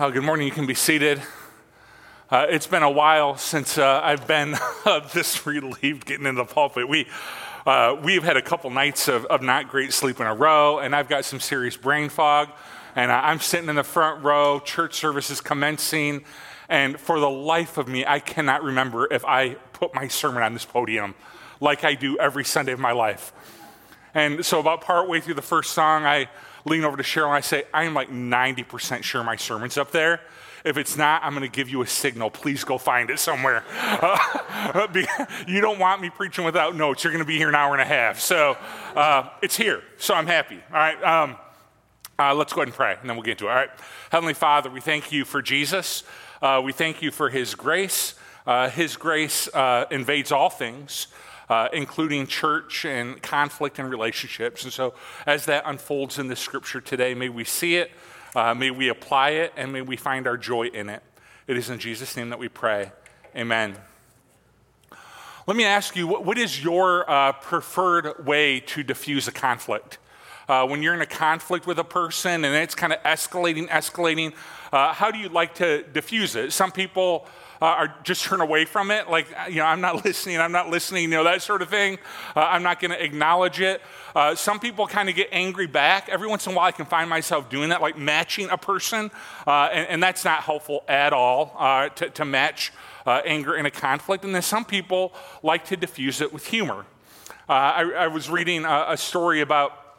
Uh, good morning. You can be seated. Uh, it's been a while since uh, I've been this relieved getting into the pulpit. We, uh, we've had a couple nights of, of, not great sleep in a row, and I've got some serious brain fog. And uh, I'm sitting in the front row, church service is commencing, and for the life of me, I cannot remember if I put my sermon on this podium like I do every Sunday of my life. And so, about partway through the first song, I lean over to Cheryl and I say, I am like 90% sure my sermon's up there. If it's not, I'm going to give you a signal. Please go find it somewhere. Uh, you don't want me preaching without notes. You're going to be here an hour and a half. So uh, it's here. So I'm happy. All right. Um, uh, let's go ahead and pray, and then we'll get into it. All right. Heavenly Father, we thank you for Jesus. Uh, we thank you for his grace. Uh, his grace uh, invades all things uh, including church and conflict and relationships. And so, as that unfolds in the scripture today, may we see it, uh, may we apply it, and may we find our joy in it. It is in Jesus' name that we pray. Amen. Let me ask you what is your uh, preferred way to diffuse a conflict? Uh, when you're in a conflict with a person and it's kind of escalating, escalating, uh, how do you like to diffuse it? Some people uh, are just turn away from it, like, you know, I'm not listening, I'm not listening, you know, that sort of thing. Uh, I'm not going to acknowledge it. Uh, some people kind of get angry back. Every once in a while, I can find myself doing that, like matching a person, uh, and, and, that's not helpful at all uh, to, to, match uh, anger in a conflict. And then some people like to diffuse it with humor. I, I, was reading a, a story about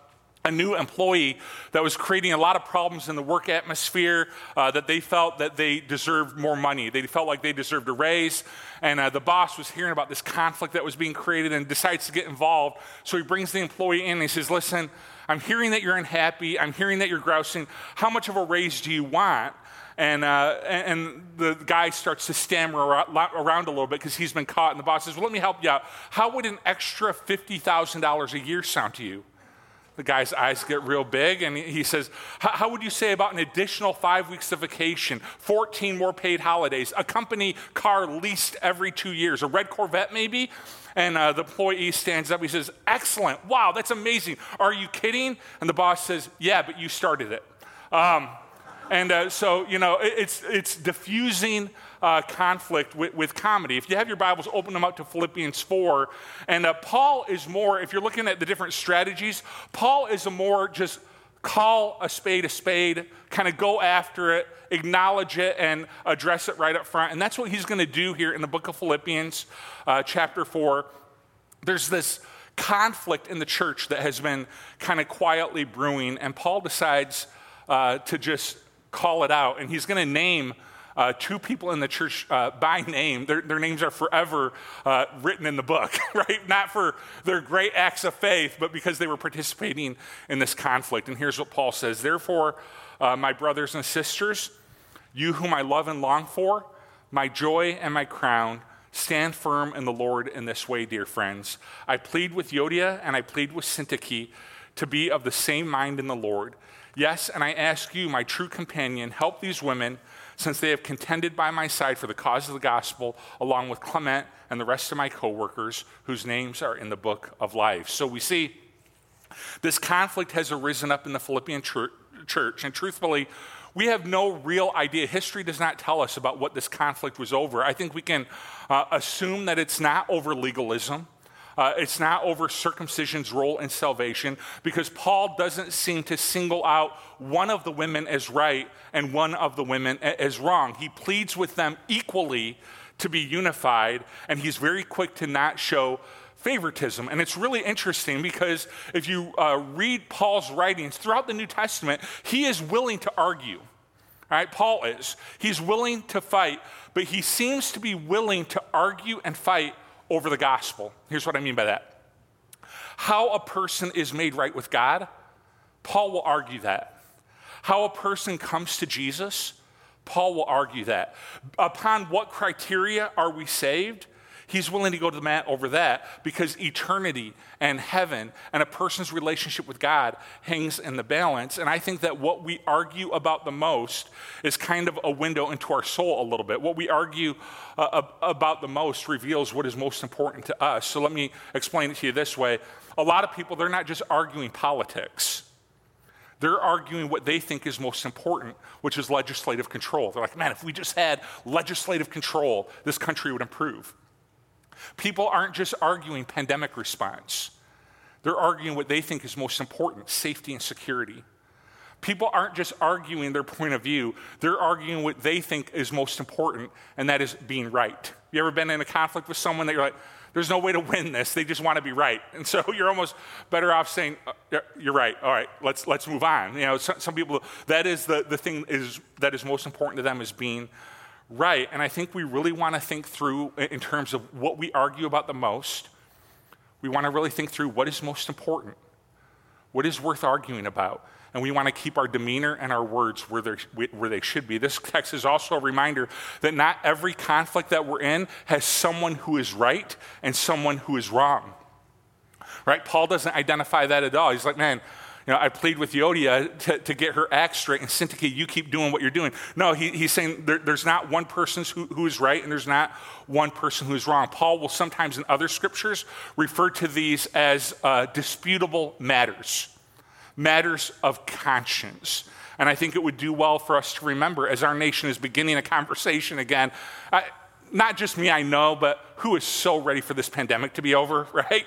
a new employee that was creating a lot of problems in the work atmosphere uh, that they felt that they deserved more money they felt like they deserved a raise and uh, the boss was hearing about this conflict that was being created and decides to get involved so he brings the employee in and he says listen i'm hearing that you're unhappy i'm hearing that you're grousing how much of a raise do you want and, uh, and the guy starts to stammer around a little bit because he's been caught. And the boss says, Well, let me help you out. How would an extra $50,000 a year sound to you? The guy's eyes get real big and he says, How would you say about an additional five weeks of vacation, 14 more paid holidays, a company car leased every two years, a red Corvette maybe? And uh, the employee stands up. He says, Excellent. Wow, that's amazing. Are you kidding? And the boss says, Yeah, but you started it. Um, and uh, so, you know, it, it's, it's diffusing uh, conflict with, with, comedy. If you have your Bibles, open them up to Philippians 4. And uh, Paul is more, if you're looking at the different strategies, Paul is a more just call a spade a spade, kind of go after it, acknowledge it, and address it right up front. And that's what he's going to do here in the book of Philippians, uh, chapter 4. There's this conflict in the church that has been kind of quietly brewing, and Paul decides uh, to just call it out. And he's going to name uh, two people in the church uh, by name. Their, their, names are forever uh, written in the book, right? Not for their great acts of faith, but because they were participating in this conflict. And here's what Paul says Therefore, uh, my brothers and sisters, you whom I love and long for, my joy and my crown, stand firm in the Lord in this way, dear friends. I plead with Euodia and I plead with Syntyche to be of the same mind in the Lord. Yes, and I ask you, my true companion, help these women since they have contended by my side for the cause of the gospel, along with Clement and the rest of my coworkers, whose names are in the book of life. So we see this conflict has arisen up in the Philippian church, and truthfully, we have no real idea. History does not tell us about what this conflict was over. I think we can uh, assume that it's not over legalism. Uh, it's not over circumcision's role in salvation because Paul doesn't seem to single out one of the women as right and one of the women as wrong. He pleads with them equally to be unified, and he's very quick to not show favoritism. And it's really interesting because if you uh, read Paul's writings throughout the New Testament, he is willing to argue. Right? Paul is. He's willing to fight, but he seems to be willing to argue and fight over the gospel. Here's what I mean by that how a person is made right with God, Paul will argue that. How a person comes to Jesus, Paul will argue that. Upon what criteria are we saved? He's willing to go to the mat over that because eternity and heaven and a person's relationship with God hangs in the balance. And I think that what we argue about the most is kind of a window into our soul a little bit. What we argue uh, about the most reveals what is most important to us. So let me explain it to you this way. A lot of people, they're not just arguing politics. They're arguing what they think is most important, which is legislative control. They're like, man, if we just had legislative control, this country would improve. People aren't just arguing pandemic response, they're arguing what they think is most important safety and security. People aren't just arguing their point of view, they're arguing what they think is most important, and that is being right. You ever been in a conflict with someone that you're like, there's no way to win this. They just want to be right. And so you're almost better off saying, uh, you're right. All right, let's, let's move on. You know, some, some people, that is the, the thing is, that is most important to them is being right. And I think we really want to think through in terms of what we argue about the most. We want to really think through what is most important, what is worth arguing about and we want to keep our demeanor and our words where, where they should be. This text is also a reminder that not every conflict that we're in has someone who is right and someone who is wrong. Right? Paul doesn't identify that at all. He's like, man, know, I plead with Euodia to, to get her act straight, and Syntyche, you keep doing what you're doing. No, he, he's saying there, there's not one person who, who is right and there's not one person who is wrong. Paul will sometimes in other scriptures refer to these as uh, disputable matters matters of conscience. And I think it would do well for us to remember as our nation is beginning a conversation again. I, not just me, I know, but who is so ready for this pandemic to be over, right?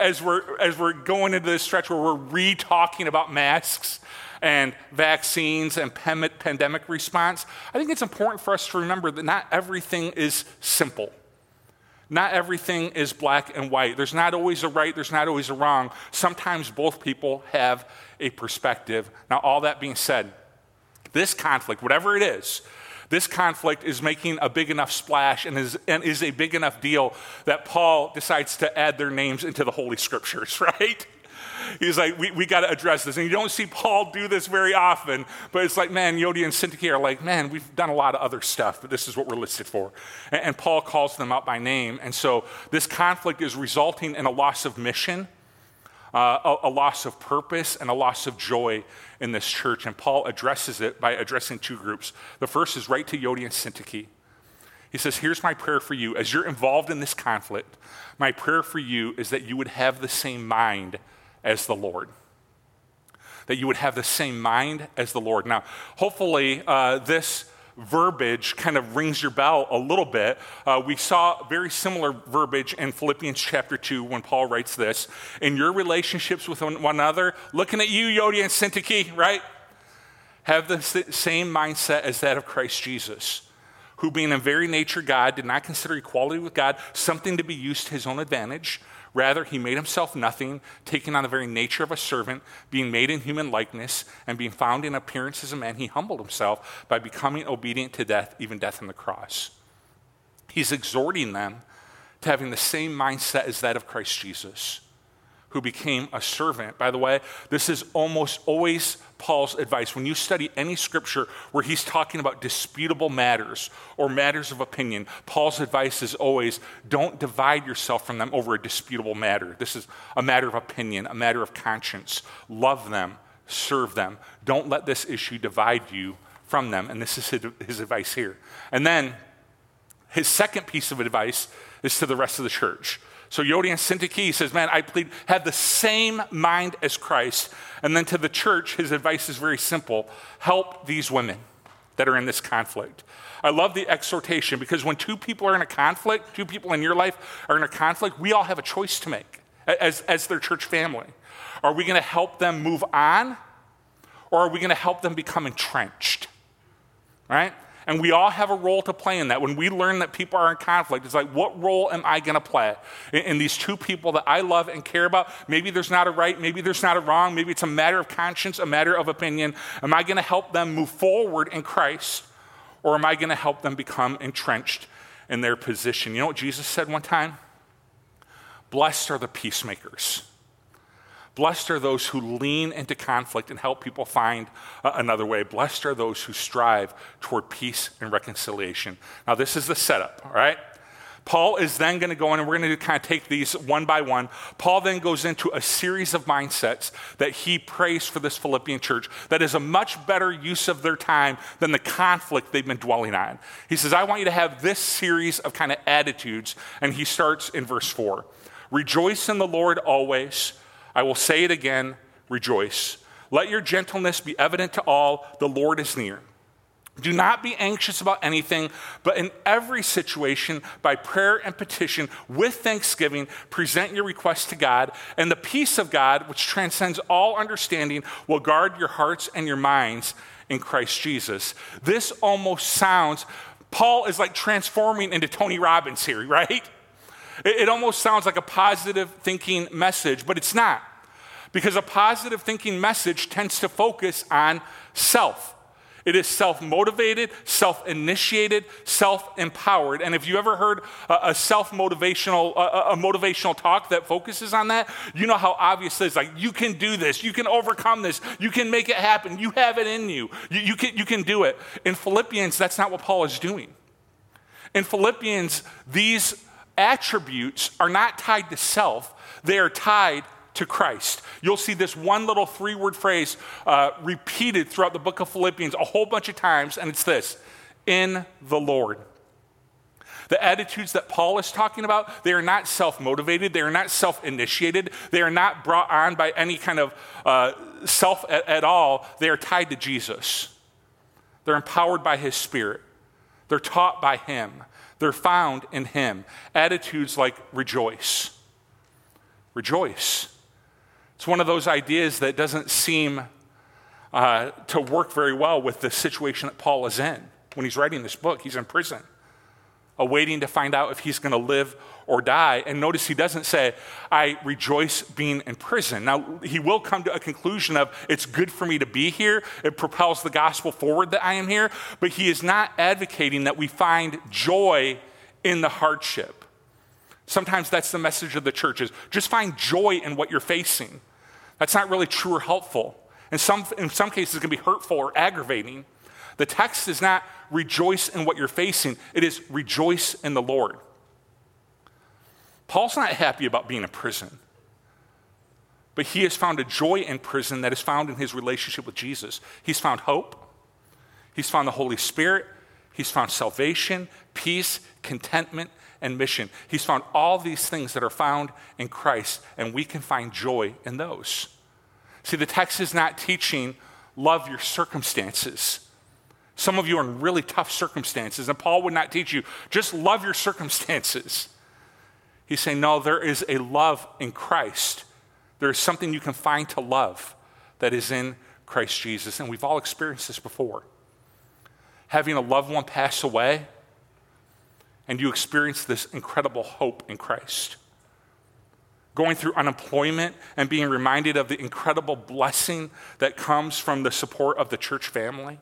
As we're, as we're going into this stretch where we're re talking about masks and vaccines and pandemic response, I think it's important for us to remember that not everything is simple. Not everything is black and white. There's not always a right, there's not always a wrong. Sometimes both people have a perspective. Now, all that being said, this conflict, whatever it is, this conflict is making a big enough splash and is, and is a big enough deal that Paul decides to add their names into the Holy Scriptures, right? He's like, we, we got to address this. And you don't see Paul do this very often, but it's like, man, Euodia and Syntyche are like, man, we've done a lot of other stuff, but this is what we're listed for. And, and Paul calls them out by name. And so this conflict is resulting in a loss of mission, uh, a, a loss of purpose, and a loss of joy in this church. And Paul addresses it by addressing two groups. The first is right to Euodia and Syntyche. He says, Here's my prayer for you. As you're involved in this conflict, my prayer for you is that you would have the same mind as the Lord. That you would have the same mind as the Lord. Now, hopefully, uh, this verbiage kind of rings your bell a little bit. Uh, we saw very similar verbiage in Philippians chapter 2 when Paul writes this. In your relationships with one another, looking at you, Euodia and Syntyche, right? Have the same mindset as that of Christ Jesus, who, being in very nature God, did not consider equality with God something to be used to his own advantage. Rather, he made himself nothing, taking on the very nature of a servant, being made in human likeness, and being found in appearance as a man, he humbled himself by becoming obedient to death, even death on the cross. He's exhorting them to having the same mindset as that of Christ Jesus who became a servant. By the way, this is almost always Paul's advice. When you study any scripture where he's talking about disputable matters or matters of opinion, Paul's advice is always don't divide yourself from them over a disputable matter. This is a matter of opinion, a matter of conscience. Love them, serve them. Don't let this issue divide you from them. And this is his, advice here. And then his second piece of advice is to the rest of the church. So and Syntyche says, Man, I plead, have the same mind as Christ. And then to the church, his advice is very simple help these women that are in this conflict. I love the exhortation because when two people are in a conflict, two people in your life are in a conflict, we all have a choice to make as, as their church family. Are we going to help them move on or are we going to help them become entrenched? Right? And we all have a role to play in that. When we learn that people are in conflict, it's like, what role am I going to play in, in, these two people that I love and care about? Maybe there's not a right, maybe there's not a wrong, maybe it's a matter of conscience, a matter of opinion. Am I going to help them move forward in Christ, or am I going to help them become entrenched in their position? You know what Jesus said one time? Blessed are the peacemakers Blessed are those who lean into conflict and help people find uh, another way. Blessed are those who strive toward peace and reconciliation. Now, this is the setup, all right? Paul is then going to go in, and we're going to kind of take these one by one. Paul then goes into a series of mindsets that he prays for this Philippian church that is a much better use of their time than the conflict they've been dwelling on. He says, I want you to have this series of kind of attitudes, and he starts in verse 4. Rejoice in the Lord always. I will say it again rejoice. Let your gentleness be evident to all, the Lord is near. Do not be anxious about anything, but in every situation, by prayer and petition, with thanksgiving, present your requests to God, and the peace of God, which transcends all understanding, will guard your hearts and your minds in Christ Jesus. This almost sounds, Paul is like transforming into Tony Robbins here, right? It, it almost sounds like a positive thinking message, but it's not. Because a positive thinking message tends to focus on self. It is self motivated, self initiated, self empowered. And if you ever heard a, self motivational, a, a, motivational talk that focuses on that, you know how obvious it is. Like, you can do this, you can overcome this, you can make it happen, you have it in you, you, you can, you can do it. In Philippians, that's not what Paul is doing. In Philippians, these attributes are not tied to self, they are tied to Christ. You'll see this one little three word phrase uh, repeated throughout the book of Philippians a whole bunch of times, and it's this in the Lord. The attitudes that Paul is talking about, they are not self motivated, they are not self initiated, they are not brought on by any kind of uh, self at, at all. They are tied to Jesus. They're empowered by his spirit, they're taught by him, they're found in him. Attitudes like rejoice. Rejoice. It's one of those ideas that doesn't seem uh, to work very well with the situation that Paul is in. When he's writing this book, he's in prison, awaiting to find out if he's going to live or die. And notice he doesn't say, I rejoice being in prison. Now, he will come to a conclusion of, it's good for me to be here. It propels the gospel forward that I am here. But he is not advocating that we find joy in the hardship. Sometimes that's the message of the church is just find joy in what you're facing. That's not really true or helpful. In some, in some cases, it can be hurtful or aggravating. The text is not rejoice in what you're facing, it is rejoice in the Lord. Paul's not happy about being in prison, but he has found a joy in prison that is found in his relationship with Jesus. He's found hope, he's found the Holy Spirit, he's found salvation, peace, contentment, and mission. He's found all these things that are found in Christ, and we can find joy in those. See, the text is not teaching love your circumstances. Some of you are in really tough circumstances, and Paul would not teach you just love your circumstances. He's saying, no, there is a love in Christ. There is something you can find to love that is in Christ Jesus. And we've all experienced this before. Having a loved one pass away, and you experience this incredible hope in Christ. Going through unemployment and being reminded of the incredible blessing that comes from the support of the church family.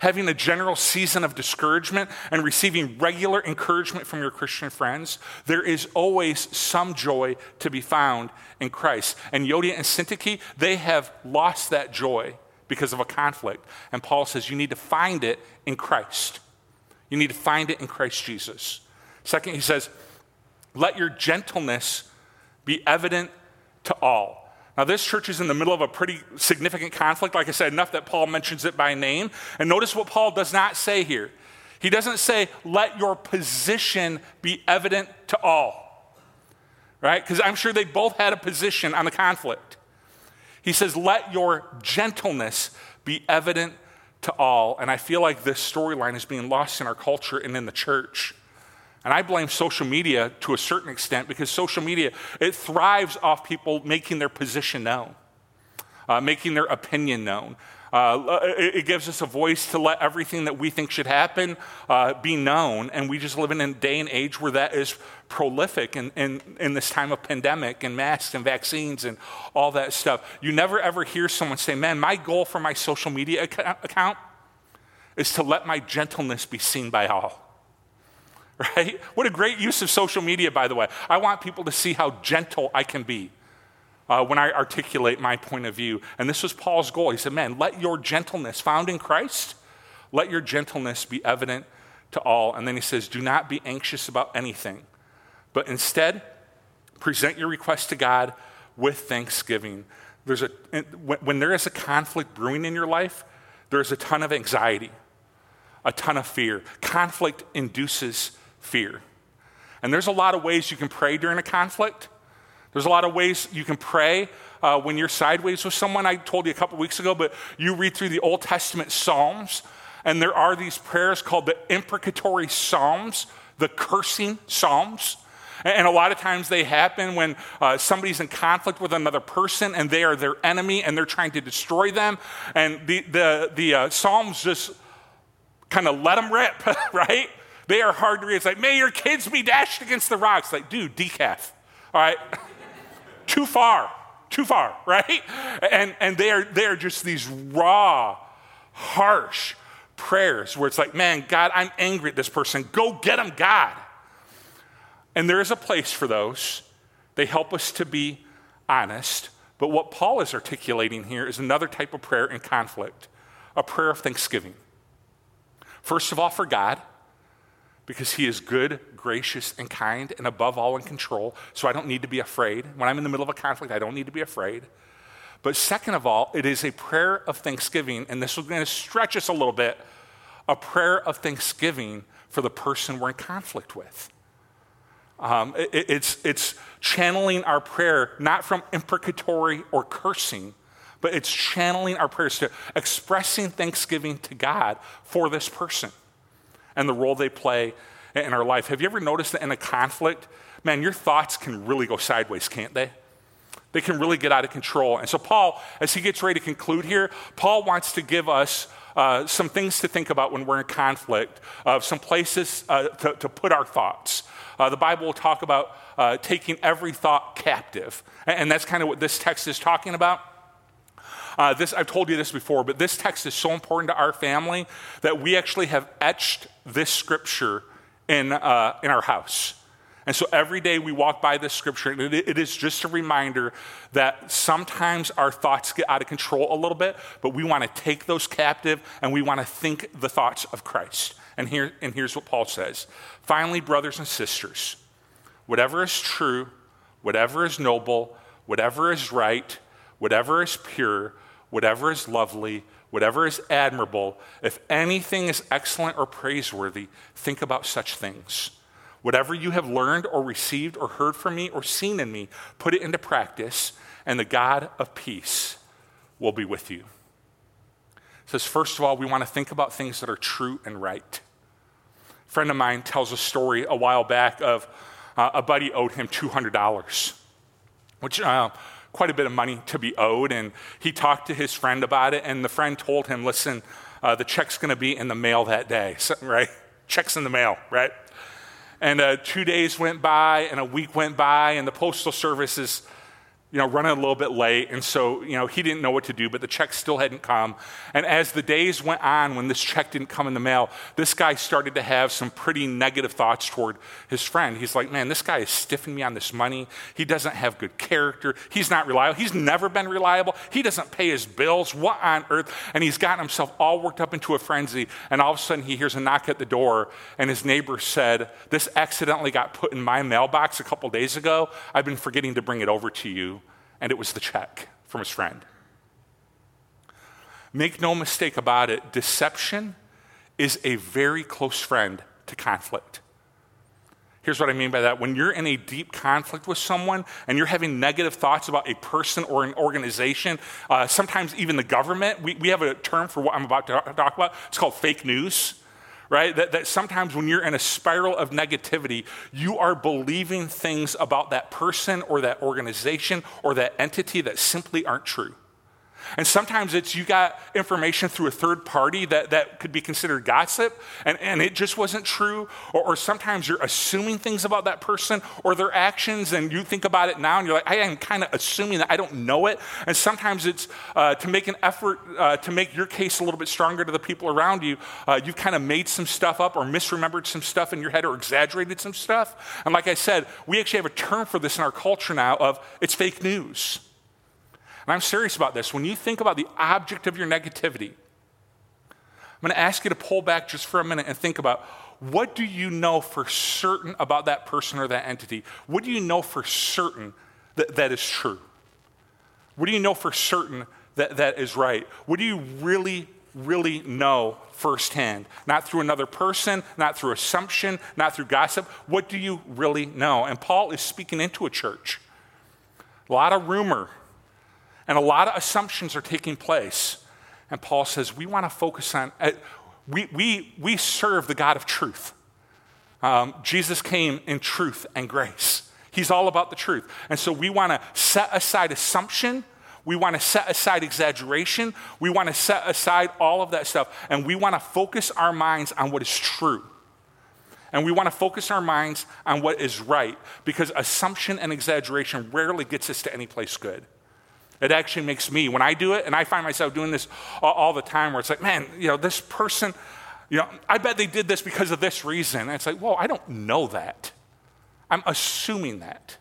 Having a general season of discouragement and receiving regular encouragement from your Christian friends, there is always some joy to be found in Christ. And Euodia and Syntyche, they have lost that joy because of a conflict. And Paul says you need to find it in Christ. You need to find it in Christ Jesus. Second, he says, let your gentleness be evident to all. Now, this church is in the middle of a pretty significant conflict. Like I said, enough that Paul mentions it by name. And notice what Paul does not say here. He doesn't say, let your position be evident to all, right? Because I'm sure they both had a position on the conflict. He says, let your gentleness be evident to all. And I feel like this storyline is being lost in our culture and in the church. And I blame social media to a certain extent because social media, it thrives off people making their position known, uh, making their opinion known. Uh, it, it, gives us a voice to let everything that we think should happen uh, be known. And we just live in a day and age where that is prolific in, in, in this time of pandemic and masks and vaccines and all that stuff. You never ever hear someone say, Man, my goal for my social media account is to let my gentleness be seen by all. Right? What a great use of social media, by the way. I want people to see how gentle I can be uh, when I articulate my point of view. And this was Paul's goal. He said, Man, let your gentleness, found in Christ, let your gentleness be evident to all. And then he says, Do not be anxious about anything, but instead, present your request to God with thanksgiving. There's a, when there is a conflict brewing in your life, there's a ton of anxiety, a ton of fear. Conflict induces fear. And there's a lot of ways you can pray during a conflict. There's a lot of ways you can pray uh, when you're sideways with someone. I told you a couple weeks ago, but you read through the Old Testament Psalms, and there are these prayers called the imprecatory Psalms, the cursing Psalms. And a lot of times they happen when uh, somebody's in conflict with another person and they are their enemy and they're trying to destroy them. And the, the, the uh, Psalms just kind of let them rip, right? They are hard to read. It's like, may your kids be dashed against the rocks. Like, dude, decaf, all right? Too far too far, right? And, and they, are, they are just these raw, harsh prayers where it's like, man, God, I'm angry at this person. Go get him, God. And there is a place for those. They help us to be honest. But what Paul is articulating here is another type of prayer in conflict a prayer of thanksgiving. First of all, for God, because he is good, gracious, and kind, and above all in control. So I don't need to be afraid. When I'm in the middle of a conflict, I don't need to be afraid. But second of all, it is a prayer of thanksgiving, and this is going to stretch us a little bit a prayer of thanksgiving for the person we're in conflict with. Um, it, it's, it's channeling our prayer not from imprecatory or cursing, but it's channeling our prayers to expressing thanksgiving to God for this person and the role they play in our life. Have you ever noticed that in a conflict, man, your thoughts can really go sideways, can't they? They can really get out of control. And so, Paul, as he gets ready to conclude here, Paul wants to give us uh, some things to think about when we're in conflict, uh, some places uh, to, to, put our thoughts. Uh, the Bible will talk about uh, taking every thought captive. And, and that's kind of what this text is talking about. Uh, this, I've told you this before, but this text is so important to our family that we actually have etched this scripture in, uh, in our house. And so every day we walk by this scripture, and it, it is just a reminder that sometimes our thoughts get out of control a little bit, but we want to take those captive and we want to think the thoughts of Christ. And, here, and here's what Paul says Finally, brothers and sisters, whatever is true, whatever is noble, whatever is right, whatever is pure, whatever is lovely, whatever is admirable, if anything is excellent or praiseworthy, think about such things. Whatever you have learned or received or heard from me or seen in me, put it into practice, and the God of peace will be with you. It says, first of all, we want to think about things that are true and right. A friend of mine tells a story a while back of uh, a buddy owed him $200, which uh, quite a bit of money to be owed. And he talked to his friend about it, and the friend told him, listen, uh, the check's going to be in the mail that day, so, right? Check's in the mail, right? And uh, two days went by, and a week went by, and the Postal Service is you know, running a little bit late. And so, you know, he didn't know what to do, but the check still hadn't come. And as the days went on, when this check didn't come in the mail, this guy started to have some pretty negative thoughts toward his friend. He's like, man, this guy is stiffing me on this money. He doesn't have good character. He's not reliable. He's never been reliable. He doesn't pay his bills. What on earth? And he's gotten himself all worked up into a frenzy. And all of a sudden, he hears a knock at the door, and his neighbor said, This accidentally got put in my mailbox a couple days ago. I've been forgetting to bring it over to you and it was the check from his friend. Make no mistake about it, deception is a very close friend to conflict. Here's what I mean by that. When you're in a deep conflict with someone and you're having negative thoughts about a person or an organization, uh, sometimes even the government, we, we have a term for what I'm about to talk about. It's called fake news right? That, that sometimes when you're in a spiral of negativity, you are believing things about that person or that organization or that entity that simply aren't true. And sometimes it's you got information through a third party that, that could be considered gossip and, and it just wasn't true. Or, or sometimes you're assuming things about that person or their actions and you think about it now and you're like, I am kind of assuming that I don't know it. And sometimes it's uh, to make an effort uh, to make your case a little bit stronger to the people around you. Uh, you've kind of made some stuff up or misremembered some stuff in your head or exaggerated some stuff. And like I said, we actually have a term for this in our culture now of it's fake news. And I'm serious about this. When you think about the object of your negativity, I'm going to ask you to pull back just for a minute and think about what do you know for certain about that person or that entity? What do you know for certain that, that is true? What do you know for certain that, that is right? What do you really, really know firsthand? Not through another person, not through assumption, not through gossip. What do you really know? And Paul is speaking into a church a lot of rumor, and a lot of assumptions are taking place. And Paul says, we want to focus on, uh, we, we, we serve the God of truth. Um, Jesus came in truth and grace. He's all about the truth. And so we want to set aside assumption. We want to set aside exaggeration. We want to set aside all of that stuff. And we want to focus our minds on what is true. And we want to focus our minds on what is right because assumption and exaggeration rarely gets us to any place good. It actually makes me, when I do it, and I find myself doing this all, the time, where it's like, man, you know, this person, you know, I bet they did this because of this reason. And it's like, whoa, I don't know that. I'm assuming that.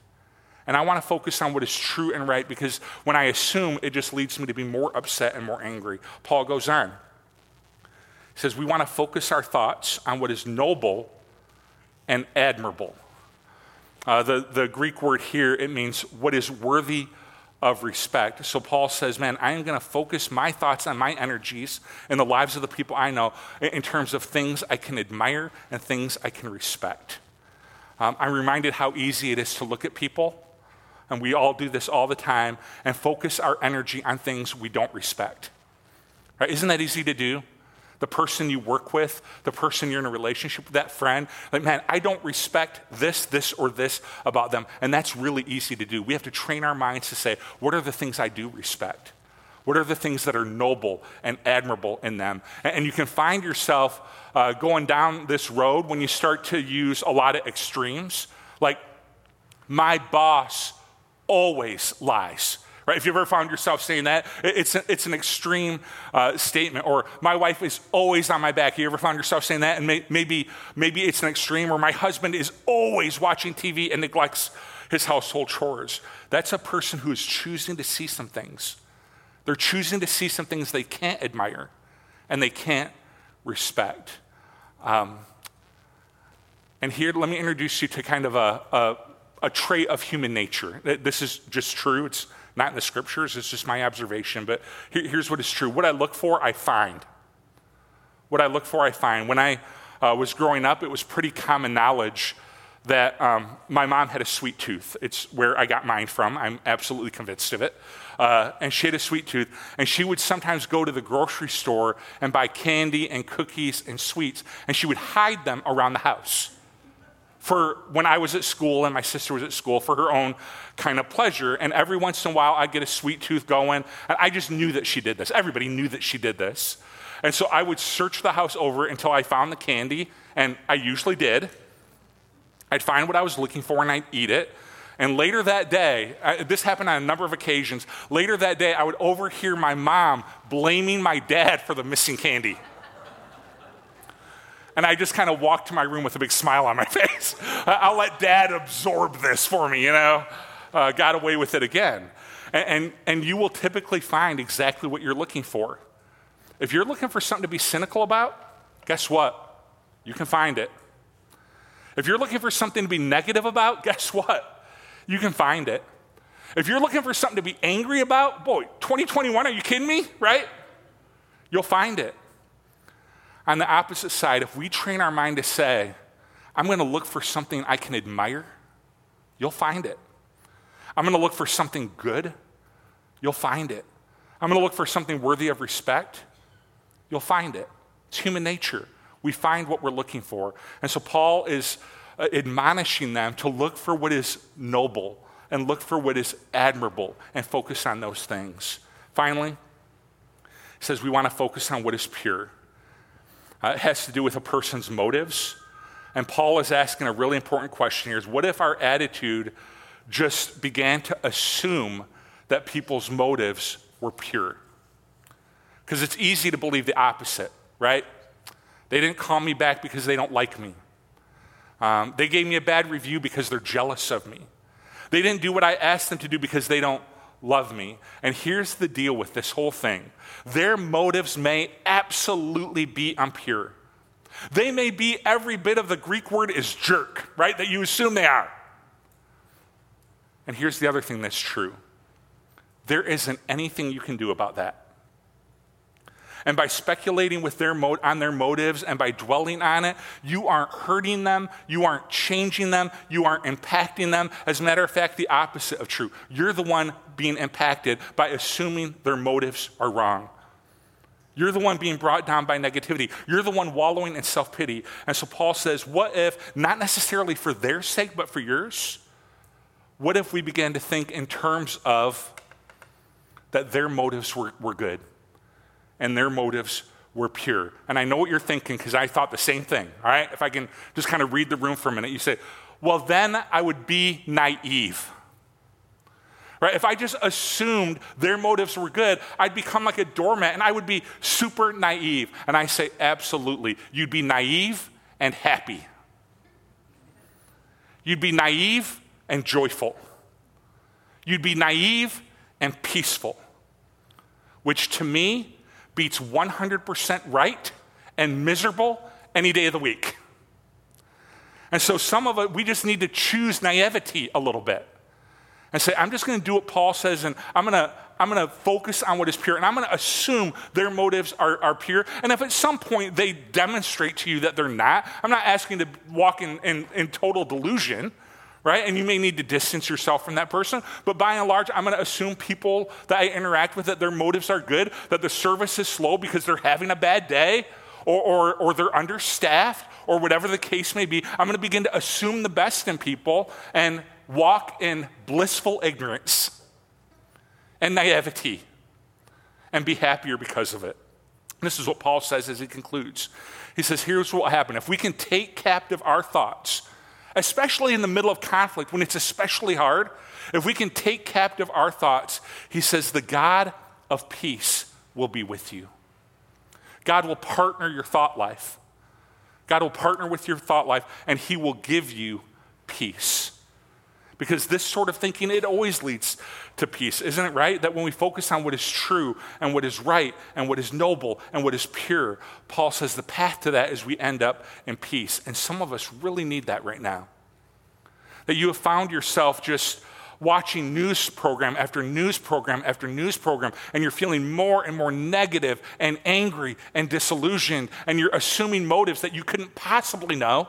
And I want to focus on what is true and right because when I assume, it just leads me to be more upset and more angry. Paul goes on. He says, We want to focus our thoughts on what is noble and admirable. Uh, the, the Greek word here, it means what is worthy of respect. So Paul says, Man, I am going to focus my thoughts and my energies in the lives of the people I know in terms of things I can admire and things I can respect. Um, I'm reminded how easy it is to look at people, and we all do this all the time, and focus our energy on things we don't respect. Right? Isn't that easy to do? The person you work with, the person you're in a relationship with, that friend. Like, man, I don't respect this, this, or this about them. And that's really easy to do. We have to train our minds to say, what are the things I do respect? What are the things that are noble and admirable in them? And, you can find yourself uh, going down this road when you start to use a lot of extremes. Like, my boss always lies right? If you've ever found yourself saying that, it's, a, it's an extreme uh, statement. Or my wife is always on my back. You ever found yourself saying that? And may, maybe, maybe it's an extreme. Or my husband is always watching TV and neglects his household chores. That's a person who is choosing to see some things. They're choosing to see some things they can't admire and they can't respect. Um, and here, let me introduce you to kind of a, a, a trait of human nature. This is just true. It's not in the scriptures, it's just my observation. But here, here's what is true what I look for, I find. What I look for, I find. When I uh, was growing up, it was pretty common knowledge that um, my mom had a sweet tooth. It's where I got mine from. I'm absolutely convinced of it. Uh, and she had a sweet tooth. And she would sometimes go to the grocery store and buy candy and cookies and sweets, and she would hide them around the house for when I was at school and my sister was at school for her own kind of pleasure. And every once in a while, I'd get a sweet tooth going. And I just knew that she did this. Everybody knew that she did this. And so I would search the house over until I found the candy, and I usually did. I'd find what I was looking for and I'd eat it. And later that day, this happened on a number of occasions. Later that day, I would overhear my mom blaming my dad for the missing candy. And I just kind of walked to my room with a big smile on my face. I'll let dad absorb this for me, you know? Uh, got away with it again. And, and, and you will typically find exactly what you're looking for. If you're looking for something to be cynical about, guess what? You can find it. If you're looking for something to be negative about, guess what? You can find it. If you're looking for something to be angry about, boy, 2021, are you kidding me? Right? You'll find it. On the opposite side, if we train our mind to say, I'm going to look for something I can admire, you'll find it. I'm going to look for something good, you'll find it. I'm going to look for something worthy of respect, you'll find it. It's human nature. We find what we're looking for. And so Paul is uh, admonishing them to look for what is noble and look for what is admirable and focus on those things. Finally, he says we want to focus on what is pure. Uh, it has to do with a person's motives. And Paul is asking a really important question here is what if our attitude just began to assume that people's motives were pure? Because it's easy to believe the opposite, right? They didn't call me back because they don't like me. Um, they gave me a bad review because they're jealous of me. They didn't do what I asked them to do because they don't love me. And here's the deal with this whole thing their motives may absolutely be impure. They may be every bit of the Greek word is jerk, right? That you assume they are. And here's the other thing that's true there isn't anything you can do about that. And by speculating with their mo- on their motives and by dwelling on it, you aren't hurting them, you aren't changing them, you aren't impacting them. As a matter of fact, the opposite of true. You're the one being impacted by assuming their motives are wrong. You're the one being brought down by negativity. You're the one wallowing in self pity. And so Paul says, What if, not necessarily for their sake, but for yours, what if we began to think in terms of that their motives were, were good and their motives were pure? And I know what you're thinking because I thought the same thing, all right? If I can just kind of read the room for a minute, you say, Well, then I would be naive. Right? If I just assumed their motives were good, I'd become like a doormat and I would be super naive. And I say, absolutely. You'd be naive and happy. You'd be naive and joyful. You'd be naive and peaceful, which to me beats 100% right and miserable any day of the week. And so some of it, we just need to choose naivety a little bit and say, I'm just going to do what Paul says, and I'm going to I'm going to focus on what is pure, and I'm going to assume their motives are, are pure. And if at some point they demonstrate to you that they're not, I'm not asking to walk in, in, in total delusion, right? And you may need to distance yourself from that person, but by and large, I'm going to assume people that I interact with that their motives are good, that the service is slow because they're having a bad day, or, or, or they're understaffed, or whatever the case may be. I'm going to begin to assume the best in people and walk in blissful ignorance and naivety and be happier because of it. This is what Paul says as he concludes. He says, Here's what will happen. If we can take captive our thoughts, especially in the middle of conflict when it's especially hard, if we can take captive our thoughts, he says, the God of peace will be with you. God will partner your thought life. God will partner with your thought life, and he will give you peace. Because this sort of thinking, it always leads to peace, isn't it right? That when we focus on what is true and what is right and what is noble and what is pure, Paul says the path to that is we end up in peace. And some of us really need that right now. That you have found yourself just watching news program after news program after news program, and you're feeling more and more negative and angry and disillusioned, and you're assuming motives that you couldn't possibly know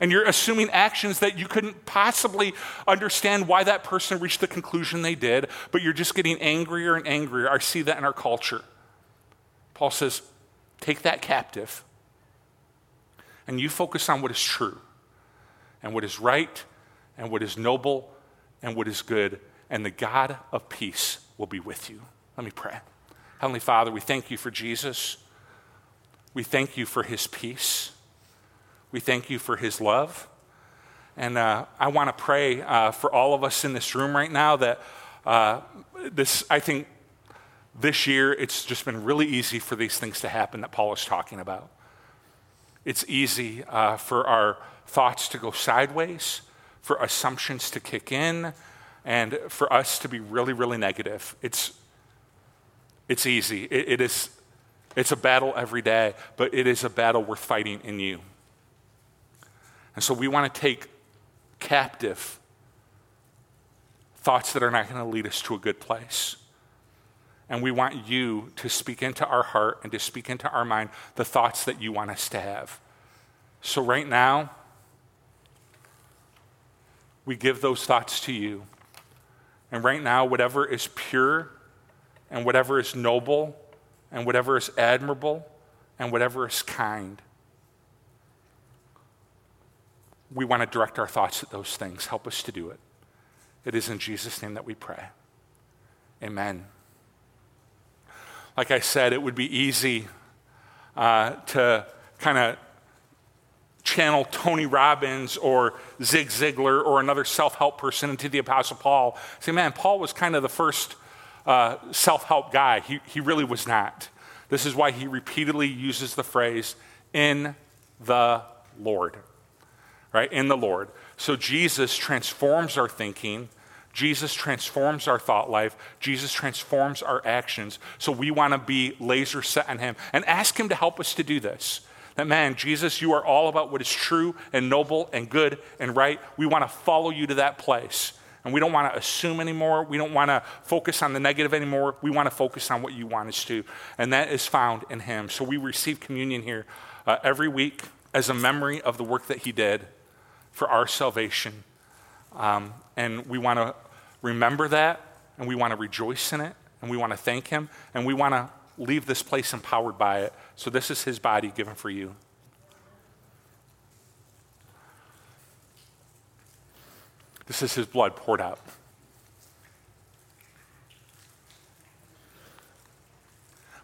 and you're assuming actions that you couldn't possibly understand why that person reached the conclusion they did, but you're just getting angrier and angrier. I see that in our culture. Paul says, take that captive and you focus on what is true and what is right and what is noble and what is good, and the God of peace will be with you. Let me pray. Heavenly Father, we thank you for Jesus. We thank you for his peace. We thank you for his love. And uh, I want to pray uh, for all of us in this room right now that uh, this, I think this year it's just been really easy for these things to happen that Paul is talking about. It's easy uh, for our thoughts to go sideways, for assumptions to kick in, and for us to be really, really negative. It's, it's easy. It, it is, it's a battle every day, but it is a battle worth fighting in you. And so we want to take captive thoughts that are not going to lead us to a good place. And we want you to speak into our heart and to speak into our mind the thoughts that you want us to have. So, right now, we give those thoughts to you. And right now, whatever is pure and whatever is noble and whatever is admirable and whatever is kind, we want to direct our thoughts at those things. Help us to do it. It is in Jesus' name that we pray. Amen. Like I said, it would be easy uh, to kind of channel Tony Robbins or Zig Ziglar or another self help person into the Apostle Paul. Say, man, Paul was kind of the first uh, self help guy. He, he really was not. This is why he repeatedly uses the phrase, in the Lord right, in the Lord. So Jesus transforms our thinking. Jesus transforms our thought life. Jesus transforms our actions. So we want to be laser set on Him and ask Him to help us to do this. That man, Jesus, you are all about what is true and noble and good and right. We want to follow you to that place. And we don't want to assume anymore. We don't want to focus on the negative anymore. We want to focus on what you want us to. And that is found in Him. So we receive communion here uh, every week as a memory of the work that He did for our salvation. Um, and we want to remember that, and we want to rejoice in it, and we want to thank Him, and we want to leave this place empowered by it. So this is His body given for you. This is his blood poured out.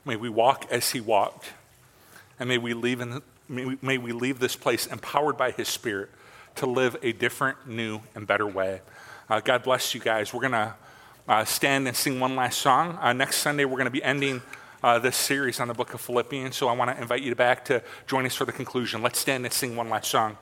May we walk as he walked. And may we leave, in may, we, may we leave this place empowered by his spirit to live a different, new, and better way. Uh, God bless you guys. We're going to uh, stand and sing one last song. Uh, next Sunday, we're going to be ending uh, this series on the book of Philippians. So I want to invite you back to join us for the conclusion. Let's stand and sing one last song.